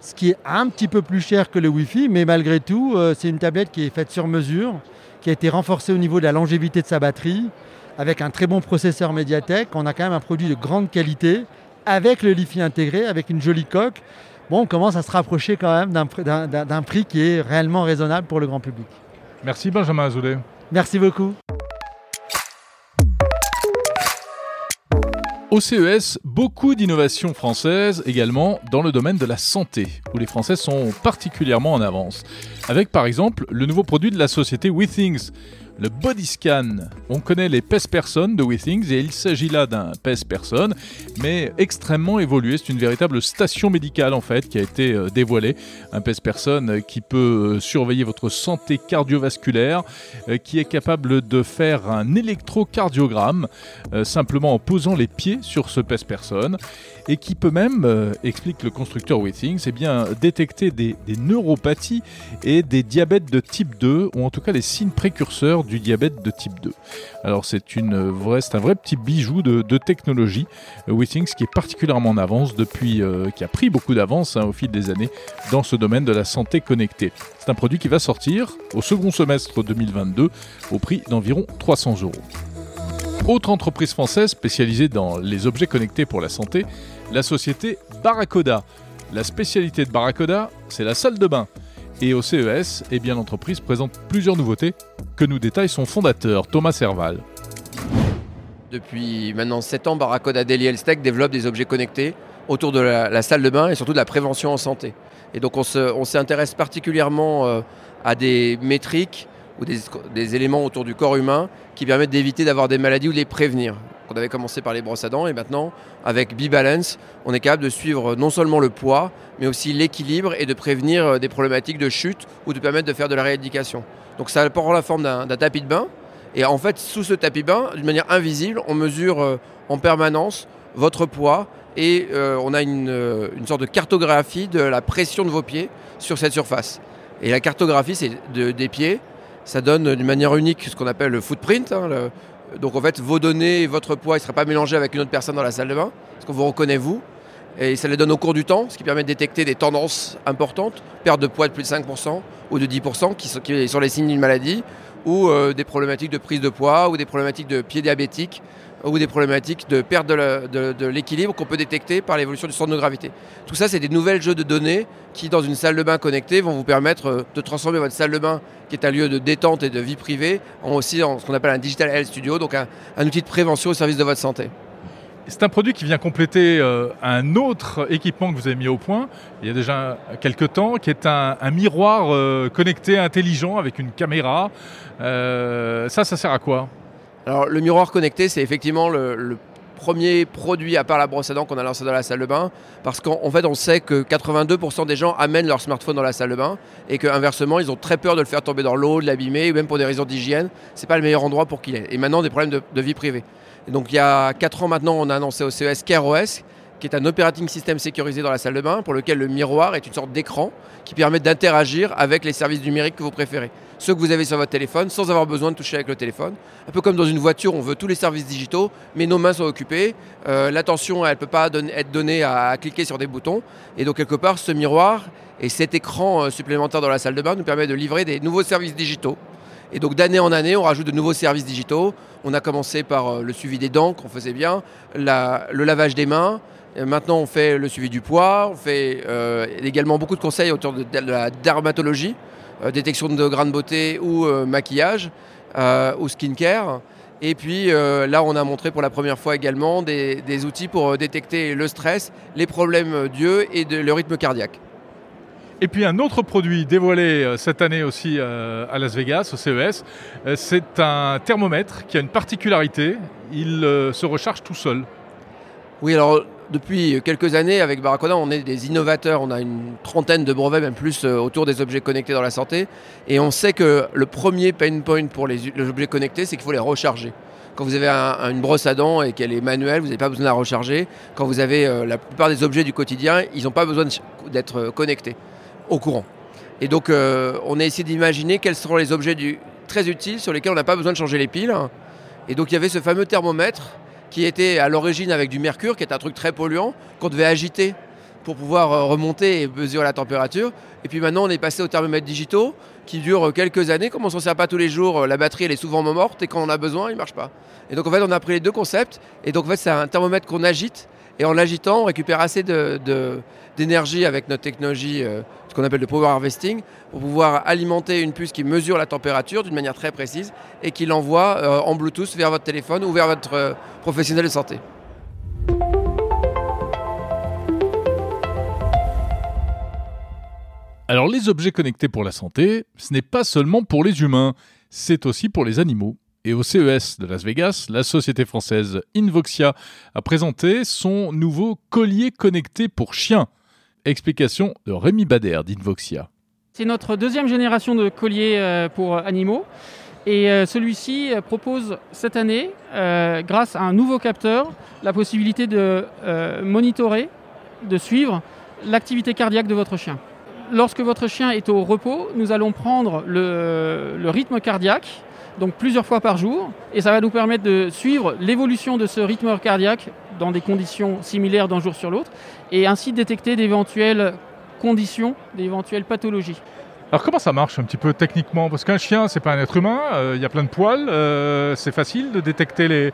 Ce qui est un petit peu plus cher que le Wi-Fi, mais malgré tout, euh, c'est une tablette qui est faite sur mesure, qui a été renforcée au niveau de la longévité de sa batterie, avec un très bon processeur Mediatek. On a quand même un produit de grande qualité, avec le Li-Fi intégré, avec une jolie coque. Bon, on commence à se rapprocher quand même d'un prix qui est réellement raisonnable pour le grand public. Merci Benjamin Azoulay. Merci beaucoup. Au CES, beaucoup d'innovations françaises également dans le domaine de la santé, où les Français sont particulièrement en avance. Avec par exemple le nouveau produit de la société WeThings. Le body scan. On connaît les PES personnes de WeThings et il s'agit là d'un PES personne, mais extrêmement évolué. C'est une véritable station médicale en fait qui a été euh, dévoilée. Un PES personne qui peut euh, surveiller votre santé cardiovasculaire, euh, qui est capable de faire un électrocardiogramme simplement en posant les pieds sur ce PES personne et qui peut même, explique le constructeur WeThings, eh bien, détecter des, des neuropathies et des diabètes de type 2 ou en tout cas les signes précurseurs du diabète de type 2. Alors c'est une vraie, un vrai petit bijou de, technologie, euh, WeThings qui est particulièrement en avance depuis, euh, qui a pris beaucoup d'avance hein, au fil des années dans ce domaine de la santé connectée. C'est un produit qui va sortir au second semestre 2022 au prix d'environ 300 euros. Autre entreprise française spécialisée dans les objets connectés pour la santé, la société Barracoda. La spécialité de Barracoda, c'est la salle de bain. Et au CES, eh bien l'entreprise présente plusieurs nouveautés que nous détaille son fondateur, Thomas Serval. Depuis maintenant 7 ans, Barracoda Daily Health développe des objets connectés autour de la, salle de bain et surtout de la prévention en santé. Et donc on s'intéresse particulièrement euh, à des métriques ou des, éléments autour du corps humain qui permettent d'éviter d'avoir des maladies ou de les prévenir. On avait commencé par les brosses à dents et maintenant, avec B-Balance, on est capable de suivre non seulement le poids, mais aussi l'équilibre et de prévenir euh, des problématiques de chute ou de permettre de faire de la rééducation. Donc ça prend la forme d'un tapis de bain. Et en fait, sous ce tapis de bain, d'une manière invisible, on mesure euh, en permanence votre poids et euh, on a une, une, sorte de cartographie de la pression de vos pieds sur cette surface. Et la cartographie c'est des pieds, ça donne d'une manière unique ce qu'on appelle le footprint, hein, donc en fait, vos données et votre poids ne seraient pas mélangés avec une autre personne dans la salle de bain, parce qu'on vous reconnaît vous. Et ça les donne au cours du temps, ce qui permet de détecter des tendances importantes, perte de poids de plus de 5% ou de 10%, qui sont, les signes d'une maladie, ou euh, des problématiques de prise de poids, ou des problématiques de pied diabétique, ou des problématiques de perte de l'équilibre qu'on peut détecter par l'évolution du centre de gravité. Tout ça, c'est des nouvelles jeux de données qui, dans une salle de bain connectée, vont vous permettre euh, de transformer votre salle de bain, qui est un lieu de détente et de vie privée, en aussi en ce qu'on appelle un Digital Health Studio, donc un, outil de prévention au service de votre santé. C'est un produit qui vient compléter euh, un autre équipement que vous avez mis au point il y a déjà quelques temps, qui est un, miroir euh, connecté intelligent avec une caméra. ça, ça sert à quoi? Alors le miroir connecté, c'est effectivement le, premier produit à part la brosse à dents qu'on a lancé dans la salle de bain parce qu'en fait on sait que 82% des gens amènent leur smartphone dans la salle de bain et qu'inversement ils ont très peur de le faire tomber dans l'eau, de l'abîmer, même pour des raisons d'hygiène, c'est pas le meilleur endroit pour qu'il ait. Et maintenant des problèmes de, vie privée. Donc il y a 4 ans maintenant on a annoncé au CES CareOS qui est un operating system sécurisé dans la salle de bain pour lequel le miroir est une sorte d'écran qui permet d'interagir avec les services numériques que vous préférez. Ceux que vous avez sur votre téléphone sans avoir besoin de toucher avec le téléphone. Un peu comme dans une voiture, on veut tous les services digitaux, mais nos mains sont occupées. Euh, l'attention, elle ne peut pas être donnée à, cliquer sur des boutons. Et donc, quelque part, ce miroir et cet écran euh, supplémentaire dans la salle de bain nous permet de livrer des nouveaux services digitaux. Et donc d'année en année, on rajoute de nouveaux services digitaux. On a commencé par euh, le suivi des dents qu'on faisait bien, le lavage des mains, Maintenant, on fait le suivi du poids, on fait euh, également beaucoup de conseils autour de, la dermatologie, euh, détection de grains de beauté ou maquillage ou skincare. Et puis là, on a montré pour la première fois également des, outils pour détecter le stress, les problèmes d'yeux et le rythme cardiaque. Et puis un autre produit dévoilé cette année aussi à Las Vegas, au CES, c'est un thermomètre qui a une particularité, il se recharge tout seul. Oui, alors depuis quelques années, avec Barracoda, on est des innovateurs. On a une trentaine de brevets, même plus, euh, autour des objets connectés dans la santé. Et on sait que le premier pain point pour les, objets connectés, c'est qu'il faut les recharger. Quand vous avez une brosse à dents et qu'elle est manuelle, vous n'avez pas besoin de la recharger. Quand vous avez euh, la plupart des objets du quotidien, ils n'ont pas besoin d'être euh, connectés au courant. Et donc, on a essayé d'imaginer quels seront les objets très utiles sur lesquels on n'a pas besoin de changer les piles. Et donc, il y avait ce fameux thermomètre qui était à l'origine avec du mercure, qui est un truc très polluant, qu'on devait agiter pour pouvoir euh, remonter et mesurer la température. Et puis maintenant, on est passé aux thermomètres digitaux qui durent quelques années. Comme on s'en sert pas tous les jours, euh, la batterie elle est souvent morte et quand on a besoin, il ne marche pas. Et donc en fait, on a pris les deux concepts. Et donc en fait, c'est un thermomètre qu'on agite. Et en l'agitant, on récupère assez d'énergie avec notre technologie, euh, ce qu'on appelle le power harvesting, pour pouvoir alimenter une puce qui mesure la température d'une manière très précise et qui l'envoie euh, en Bluetooth vers votre téléphone ou vers votre euh, professionnel de santé. Alors les objets connectés pour la santé, ce n'est pas seulement pour les humains, c'est aussi pour les animaux. Et au CES de Las Vegas, la société française Invoxia a présenté son nouveau collier connecté pour chiens. Explication de Rémi Bader d'Invoxia. C'est notre deuxième génération de colliers euh, pour animaux. Et euh, celui-ci euh, propose cette année, grâce à un nouveau capteur, la possibilité de monitorer, de suivre l'activité cardiaque de votre chien. Lorsque votre chien est au repos, nous allons prendre le, le rythme cardiaque, donc plusieurs fois par jour, et ça va nous permettre de suivre l'évolution de ce rythme cardiaque dans des conditions similaires d'un jour sur l'autre, et ainsi détecter d'éventuelles conditions, d'éventuelles pathologies. Alors comment ça marche un petit peu techniquement? Parce qu'un chien, c'est pas un être humain, euh, il y a plein de poils, euh, c'est facile de détecter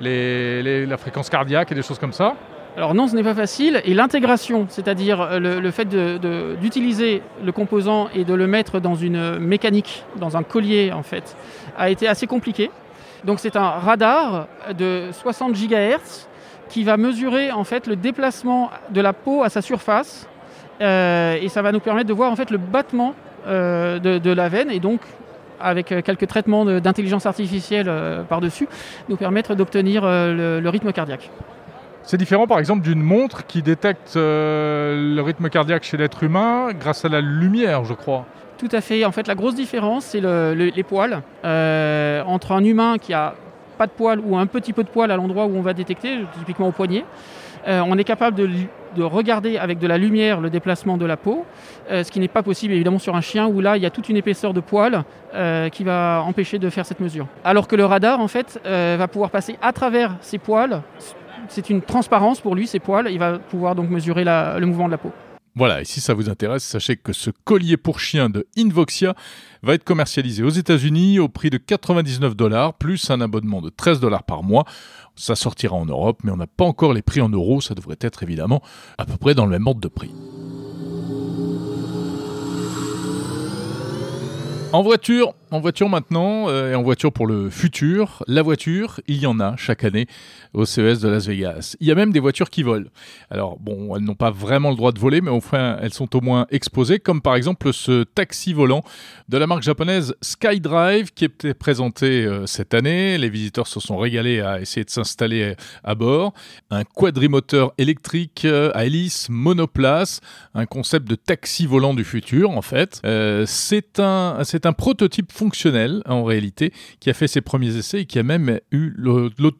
les, la fréquence cardiaque et des choses comme ça? Alors non, ce n'est pas facile. Et l'intégration, c'est-à-dire euh, le, fait d'utiliser le composant et de le mettre dans une mécanique, dans un collier en fait, a été assez compliqué. Donc c'est un radar de 60 GHz qui va mesurer en fait le déplacement de la peau à sa surface euh, et ça va nous permettre de voir en fait le battement euh, de, la veine et donc avec euh, quelques traitements d'intelligence artificielle par-dessus, nous permettre d'obtenir le, rythme cardiaque. C'est différent par exemple d'une montre qui détecte le rythme cardiaque chez l'être humain grâce à la lumière, je crois. Tout à fait. En fait, la grosse différence, c'est les poils. entre un humain qui a pas de poils ou un petit peu de poils à l'endroit où on va détecter, typiquement au poignet, on est capable de de regarder avec de la lumière le déplacement de la peau, euh, ce qui n'est pas possible évidemment sur un chien où là il y a toute une épaisseur de poils euh, qui va empêcher de faire cette mesure. Alors que le radar en fait euh, va pouvoir passer à travers ces poils, c'est une transparence pour lui ces poils, il va pouvoir donc mesurer le mouvement de la peau. Voilà, et si ça vous intéresse, sachez que ce collier pour chien de Invoxia va être commercialisé aux États-Unis au prix de 99 dollars, plus un abonnement de 13 dollars par mois. Ça sortira en Europe, mais on n'a pas encore les prix en euros, ça devrait être évidemment à peu près dans le même ordre de prix. En voiture, en voiture maintenant, euh, et en voiture pour le futur, la voiture, il y en a chaque année au CES de Las Vegas. Il y a même des voitures qui volent. Alors bon, elles n'ont pas vraiment le droit de voler, mais enfin, elles sont au moins exposées, comme par exemple ce taxi volant de la marque japonaise SkyDrive qui était présenté euh, cette année. Les visiteurs se sont régalés à essayer de s'installer à bord. Un quadrimoteur électrique euh, à hélice monoplace, un concept de taxi volant du futur en fait. c'est un, c'est un prototype fonctionnel en réalité, qui a fait ses premiers essais et qui a même eu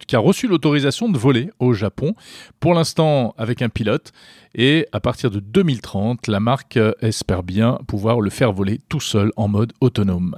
qui a reçu l'autorisation de voler au Japon. Pour l'instant avec un pilote et à partir de 2030, la marque espère bien pouvoir le faire voler tout seul en mode autonome.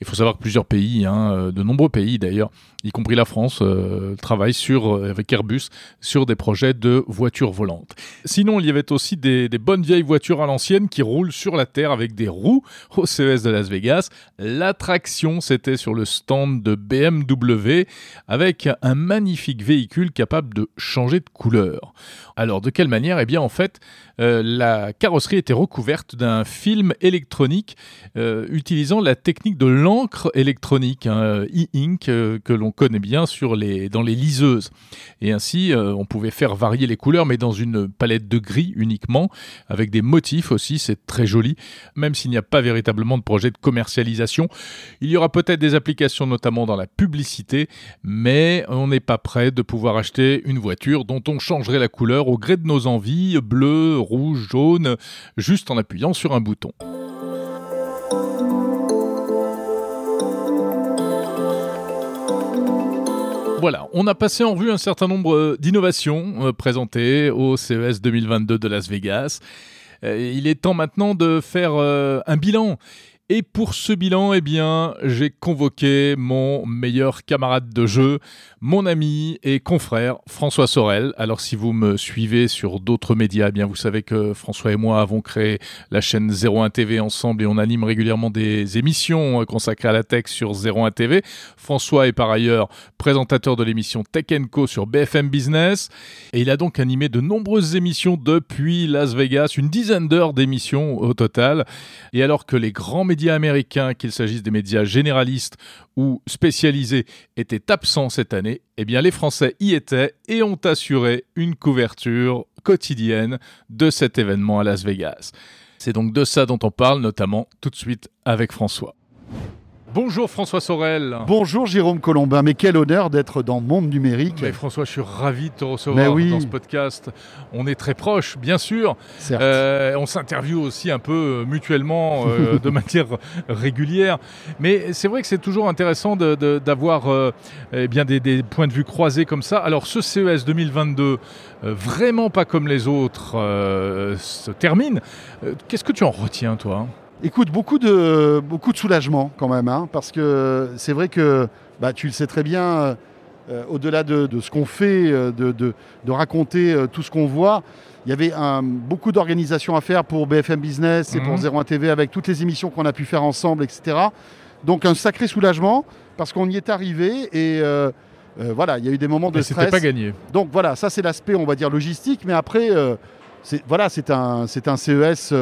Il faut savoir que plusieurs pays, hein, euh, de nombreux pays d'ailleurs, y compris la France, euh, travaillent sur, euh, avec Airbus sur des projets de voitures volantes. Sinon, il y avait aussi des bonnes vieilles voitures à l'ancienne qui roulent sur la Terre avec des roues au CES de Las Vegas. L'attraction, c'était sur le stand de BMW avec un magnifique véhicule capable de changer de couleur. Alors, de quelle manière? Eh bien, en fait, euh, la carrosserie était recouverte d'un film électronique euh, utilisant la technique de l'encre électronique, hein, e-ink, euh, que l'on connaît bien sur les, dans les liseuses. Et ainsi, on pouvait faire varier les couleurs, mais dans une palette de gris uniquement, avec des motifs aussi, c'est très joli, même s'il n'y a pas véritablement de projet de commercialisation. Il y aura peut-être des applications, notamment dans la publicité, mais on n'est pas prêt de pouvoir acheter une voiture dont on changerait la couleur au gré de nos envies, bleu, rouge, jaune, juste en appuyant sur un bouton. Voilà, on a passé en vue un certain nombre euh, d'innovations euh, présentées au CES 2022 de Las Vegas. Euh, il est temps maintenant de faire un bilan et pour ce bilan, eh bien, j'ai convoqué mon meilleur camarade de jeu, mon ami et confrère François Sorel. Alors si vous me suivez sur d'autres médias, eh bien vous savez que François et moi avons créé la chaîne 01 TV ensemble et on anime régulièrement des émissions consacrées à la tech sur 01 TV. François est par ailleurs présentateur de l'émission Tech Co sur BFM Business et il a donc animé de nombreuses émissions depuis Las Vegas, une dizaine d'heures d'émissions au total. Et alors que les grands médias américains, qu'il s'agisse des médias généralistes ou spécialisés, étaient absents cette année, eh bien les Français y étaient et ont assuré une couverture quotidienne de cet événement à Las Vegas. C'est donc de ça dont on parle, notamment tout de suite avec François. Bonjour François Sorel. Bonjour Jérôme Colombin, mais quel honneur d'être dans Monde Numérique. Mais François, je suis ravi de te recevoir oui. dans ce podcast. On est très proches, bien sûr. Euh, on s'interviewe aussi un peu euh, mutuellement, euh, de manière régulière. Mais c'est vrai que c'est toujours intéressant de- de- d'avoir euh, eh bien des, des points de vue croisés comme ça. Alors ce CES 2022, euh, vraiment pas comme les autres, se termine. Qu'est-ce que tu en retiens, toi? Écoute, beaucoup de, beaucoup de soulagement quand même, hein, parce que c'est vrai que bah, tu le sais très bien, euh, euh, au-delà de, de ce qu'on fait, euh, de, de- de raconter euh, tout ce qu'on voit, il y avait un- beaucoup d'organisations à faire pour BFM Business et pour Mhm. 01 TV avec toutes les émissions qu'on a pu faire ensemble, etc. Donc un sacré soulagement parce qu'on y est arrivé et euh, voilà, il y a eu des moments de Mais stress. pas gagné. Donc voilà, ça c'est l'aspect, on va dire, logistique. Mais après, c'est voilà, c'est un, c'est un CES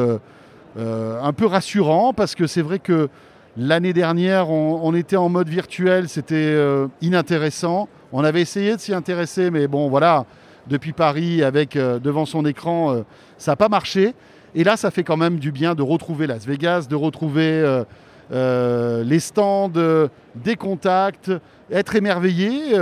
euh, un peu rassurant parce que c'est vrai que l'année dernière, on, était en mode virtuel, c'était euh, inintéressant. On avait essayé de s'y intéresser, mais bon, voilà, depuis Paris, avec euh, devant son écran, ça n'a pas marché. Et là, ça fait quand même du bien de retrouver Las Vegas, de retrouver les stands, des contacts, être émerveillé.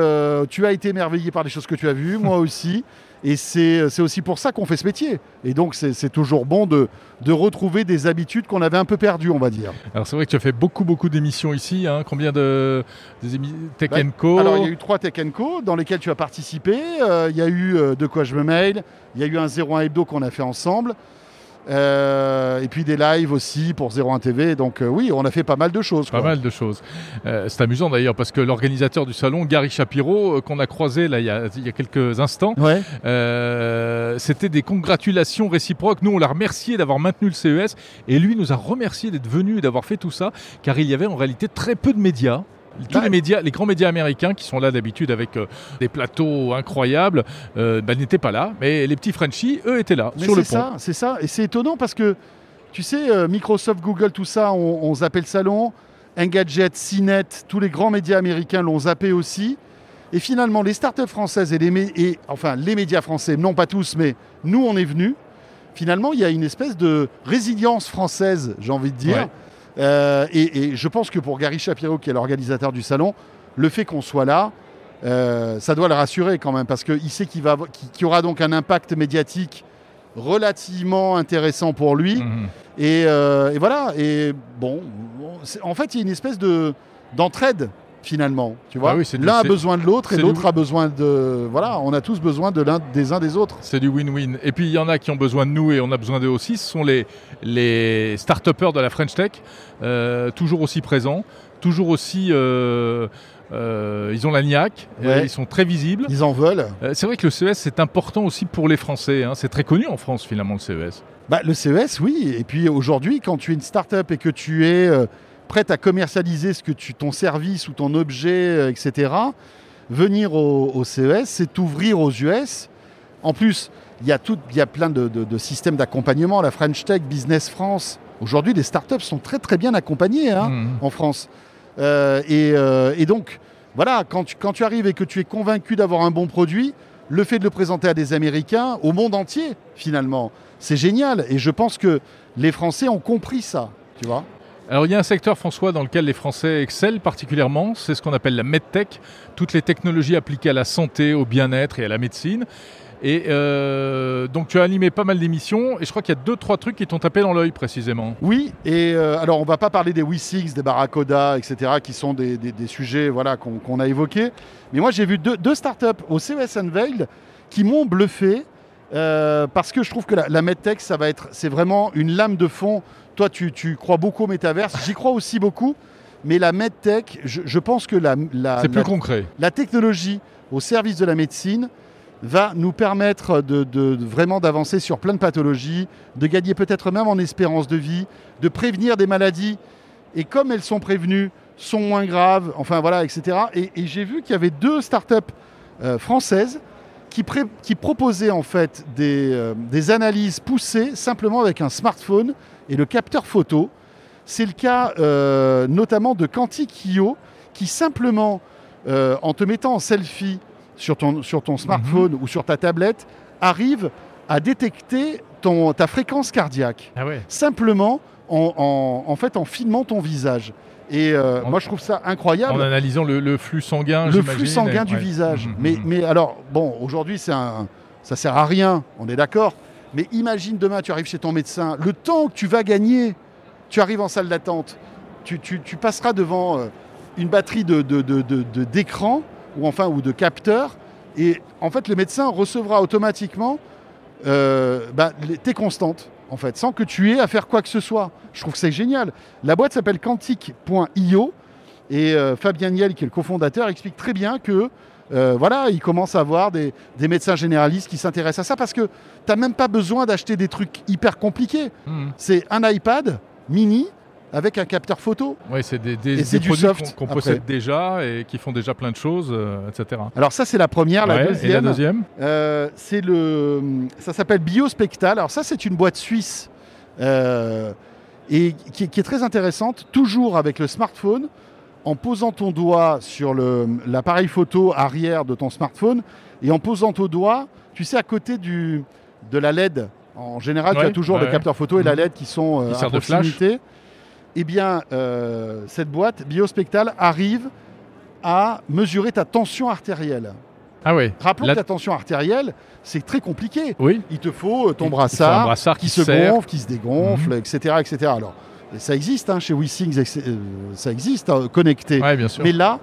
Tu as été émerveillé par les choses que tu as vues, moi aussi. Et c'est c'est aussi pour ça qu'on fait ce métier. Et donc, c'est toujours bon de, de retrouver des habitudes qu'on avait un peu perdues, on va dire. Alors c'est vrai que tu as fait beaucoup beaucoup d'émissions ici. hein. Combien de des Tech Bah, Co? Alors, il y a eu trois Tech Co dans lesquels tu as participé. Euh, il y a eu euh, De quoi je me mail. Il y a eu un 01 Hebdo qu'on a fait ensemble. Euh, et puis des lives aussi pour 01 TV. Donc, euh, oui, on a fait pas mal de choses. Pas quoi. mal de choses. Euh, c'est amusant d'ailleurs parce que l'organisateur du salon, Gary Shapiro, qu'on a croisé là il y a, il y a quelques instants, Ouais. c'était des congratulations réciproques. Nous, on l'a remercié d'avoir maintenu le CES et lui nous a remercié d'être venu et d'avoir fait tout ça, car il y avait en réalité très peu de médias. Tous Bah, les médias, les grands médias américains qui sont là d'habitude avec euh, des plateaux incroyables, euh, bah, n'étaient pas là. Mais les petits Frenchies, eux, étaient là Mais sur le c'est pont. ça, c'est ça. Et c'est étonnant parce que, tu sais, euh, Microsoft, Google, tout ça, on, on zappait le salon. Engadget, CNET, tous les grands médias américains l'ont zappé aussi. Et finalement, les startups françaises et les, et, enfin, les médias français, non pas tous, mais nous, on est venus. Finalement, il y a une espèce de résilience française, j'ai envie de dire. Ouais. Euh, et, et je pense que pour Gary Shapiro, qui est l'organisateur du salon, le fait qu'on soit là, euh, ça doit le rassurer quand même, parce qu'il sait qu'il y aura donc un impact médiatique relativement intéressant pour lui. Mhm. Et, euh, et voilà. Et bon, en fait, il y a une espèce de d'entraide finalement. Tu vois, Ah oui, l'un a besoin de l'autre et l'autre du- a besoin de. Voilà, on a tous besoin de l'un des uns des autres. C'est du win-win. Et puis il y en a qui ont besoin de nous et on a besoin d'eux aussi. Ce sont les, les start-upers de la French Tech, euh, toujours aussi présents, toujours aussi. euh, euh, ils ont la niaque, Ouais. ils sont très visibles. Ils en veulent. C'est vrai que le CES c'est important aussi pour les Français. hein. C'est très connu en France finalement le CES. Bah, le CES, oui. Et puis aujourd'hui, quand tu es une start-up et que tu es prête à commercialiser ce que tu, ton service ou ton objet, euh, etc., venir au, au CES, c'est t'ouvrir aux US. En plus, il y, a tout- il y a plein de, de- de systèmes d'accompagnement. La French Tech, Business France. Aujourd'hui, les startups sont très très bien accompagnées hein, Mhm. en France. Euh, et, euh, et donc, voilà, quand tu, quand tu arrives et que tu es convaincu d'avoir un bon produit, le fait de le présenter à des Américains, au monde entier, finalement, c'est génial. Et je pense que les Français ont compris ça, tu vois. Alors il y a un secteur, François, dans lequel les Français excellent particulièrement, c'est ce qu'on appelle la medtech, toutes les technologies appliquées à la santé, au bien-être et à la médecine. Et euh, donc tu as animé pas mal d'émissions, et je crois qu'il y a deux, trois trucs qui t'ont tapé dans l'œil précisément. Oui, et euh, alors on va pas parler des WeSix, des Barracoda, etc., qui sont des, des- sujets voilà, qu'on a évoqués. Mais moi, j'ai vu deux, startups au CES Unveiled qui m'ont bluffé euh, parce que je trouve que la, la MedTech, va être, c'est vraiment une lame de fond. Toi, tu, tu crois beaucoup au métaverse, j'y crois aussi beaucoup. Mais la MedTech, je, je pense que la, la, C'est plus la- concret. la technologie au service de la médecine va nous permettre de, de- de vraiment d'avancer sur plein de pathologies, de gagner peut-être même en espérance de vie, de prévenir des maladies. Et comme elles sont prévenues, sont moins graves, enfin voilà, etc. Et, et j'ai vu qu'il y avait deux startups euh, françaises qui, proposaient en fait des, euh, des analyses poussées simplement avec un smartphone et le capteur photo. C'est le cas euh, notamment de Quantic.io qui simplement, euh, en te mettant en selfie sur ton, sur ton smartphone ou sur ta tablette, arrive à détecter ton, ta fréquence cardiaque. Ah ouais. Simplement en, en- en fait, en filmant ton visage. Et euh, En- moi, je trouve ça incroyable. En analysant le, le flux sanguin, le flux sanguin et- du ouais. visage. Mhm, mais, mhm. mais alors, bon, aujourd'hui, ça sert à rien, on est d'accord. Mais imagine demain, tu arrives chez ton médecin, le temps que tu vas gagner, tu arrives en salle d'attente, tu, passeras devant euh, une batterie de, de- d'écrans ou enfin ou de capteurs, et en fait, le médecin recevra automatiquement euh, bah, tes constantes, en fait, sans que tu aies à faire quoi que ce soit. Je trouve que c'est génial. La boîte s'appelle quantique.io. Et euh, Fabien Niel, qui est le cofondateur, explique très bien que euh, voilà, il commence à avoir des, des médecins généralistes qui s'intéressent à ça parce que tu n'as même pas besoin d'acheter des trucs hyper compliqués. Mhm. C'est un iPad mini avec un capteur photo. Ouais, c'est des, des- produits qu'on possède déjà et qui font déjà plein de choses, euh, etc. Alors ça, c'est la première. La Ouais, deuxième, Et la deuxième euh, c'est le, ça s'appelle Biospectal. Alors ça, c'est une boîte suisse euh, et qui, qui est très intéressante, toujours avec le smartphone. En posant ton doigt sur l'appareil photo arrière de ton smartphone et en posant ton doigt, tu sais, à côté du, de la LED. En général, tu as toujours ouais, le capteur photo et la Mhm. LED qui sont euh, à proximité. Eh bien, euh, cette boîte Biospectal arrive à mesurer ta tension artérielle. Ah ouais. Rappelons La- que la tension artérielle, c'est très compliqué. Oui. Il te faut euh, ton brassard, brassard qui, qui se serre. gonfle, qui se dégonfle, Mhm. etc., etc. Alors, ça existe hein, chez WeSings, euh, ça existe, hein, connecté. Ouais, bien sûr. Mais là,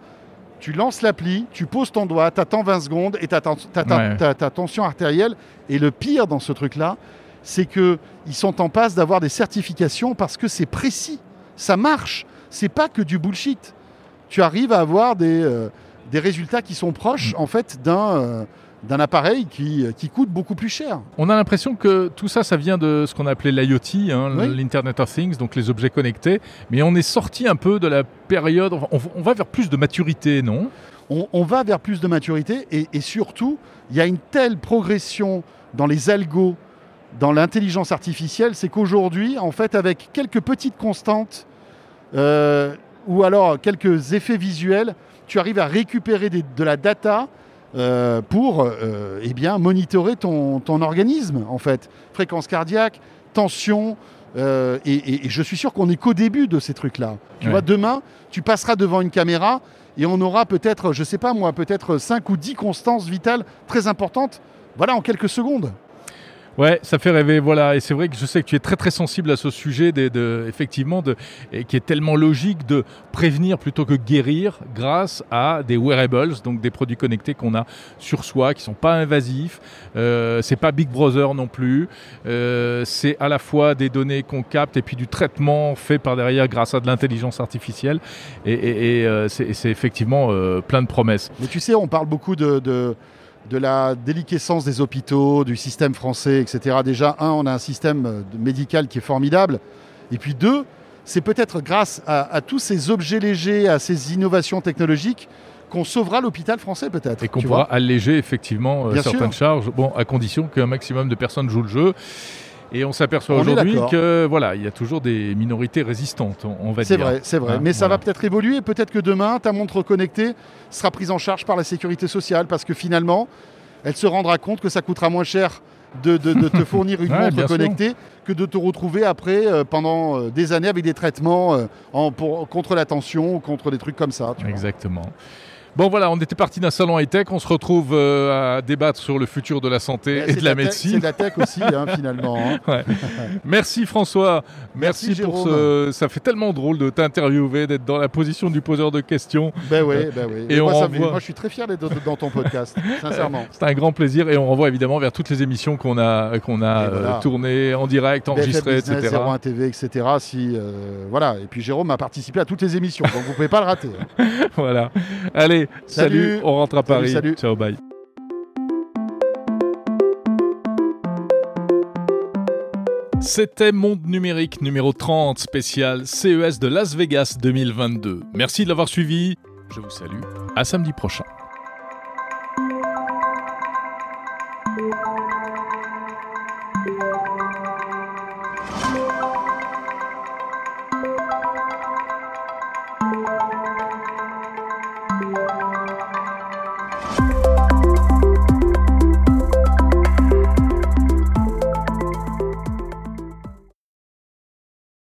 tu lances l'appli, tu poses ton doigt, tu attends 20 secondes et tu ta, Ouais. tension artérielle. Et le pire dans ce truc-là, c'est qu'ils sont en passe d'avoir des certifications parce que c'est précis. Ça marche. C'est pas que du bullshit. Tu arrives à avoir des, euh, des résultats qui sont proches, en fait, d'un euh, d'un appareil qui, qui coûte beaucoup plus cher. On a l'impression que tout ça, ça vient de ce qu'on appelait l'IoT, hein, Oui. l'Internet of Things, donc les objets connectés. Mais on est sorti un peu de la période. On, on va vers plus de maturité, non? On, on va vers plus de maturité et, et surtout, il y a une telle progression dans les algos, dans l'intelligence artificielle, c'est qu'aujourd'hui, en fait, avec quelques petites constantes euh, ou alors quelques effets visuels, tu arrives à récupérer des- de la data euh, pour euh, eh bien, monitorer ton, ton organisme, en fait. Fréquence cardiaque, tension. euh, et, et- et je suis sûr qu'on n'est qu'au début de ces trucs-là. Tu Ouais. vois, demain, tu passeras devant une caméra et on aura peut-être, je sais pas moi, peut-être 5 ou 10 constances vitales très importantes, voilà, en quelques secondes. Ouais, ça fait rêver, voilà. Et c'est vrai que je sais que tu es très très sensible à ce sujet, de, effectivement, de, et qui est tellement logique de prévenir plutôt que guérir grâce à des wearables, donc des produits connectés qu'on a sur soi, qui sont pas invasifs. Euh, c'est pas Big Brother non plus. Euh, c'est à la fois des données qu'on capte et puis du traitement fait par derrière grâce à de l'intelligence artificielle. Et, euh, c'est effectivement euh, plein de promesses. Mais tu sais, on parle beaucoup de, de la déliquescence des hôpitaux, du système français, etc. Déjà, un, on a un système euh, médical qui est formidable. Et puis deux, c'est peut-être grâce à, à tous ces objets légers, à ces innovations technologiques, qu'on sauvera l'hôpital français peut-être. Et qu'on pourra alléger effectivement euh, certaines sûr. charges, bon, à condition qu'un maximum de personnes jouent le jeu. Et on s'aperçoit aujourd'hui que voilà, il y a toujours des minorités résistantes, on, on va C'est dire. vrai, c'est vrai. Hein, Mais ça va peut-être évoluer. Peut-être que demain, ta montre connectée sera prise en charge par la sécurité sociale parce que finalement, elle se rendra compte que ça coûtera moins cher de, de- de te fournir une Ouais, montre sûr. connectée que de te retrouver après euh, pendant euh, des années avec des traitements euh, en- pour- contre la tension ou contre des trucs comme ça. tu vois. Bon voilà, on était parti d'un salon high-tech, on se retrouve euh, à débattre sur le futur de la santé et de la tech- C'est médecine. de la tech aussi, hein, finalement. hein. Ouais. Merci François, Merci, merci, pour ce... Ça fait tellement drôle de t'interviewer, d'être dans la position du poseur de questions. Ben oui, ben oui. Et on moi, ça renvoie- moi, je suis très fier d'être dans ton podcast, sincèrement. C'est un grand plaisir et on renvoie évidemment vers toutes les émissions qu'on a, qu'on a voilà. euh, tournées en direct, enregistrées, Business, etc. 01 TV, etc. Si, euh, voilà. Et puis Jérôme a participé à toutes les émissions, donc vous pouvez pas le rater. hein. voilà. Allez, salut. Salut. on rentre à Salut, Paris. salut. Ciao, bye. C'était Monde Numérique numéro 30 spécial CES de Las Vegas 2022. Merci de l'avoir suivi. Je vous salue. À samedi prochain.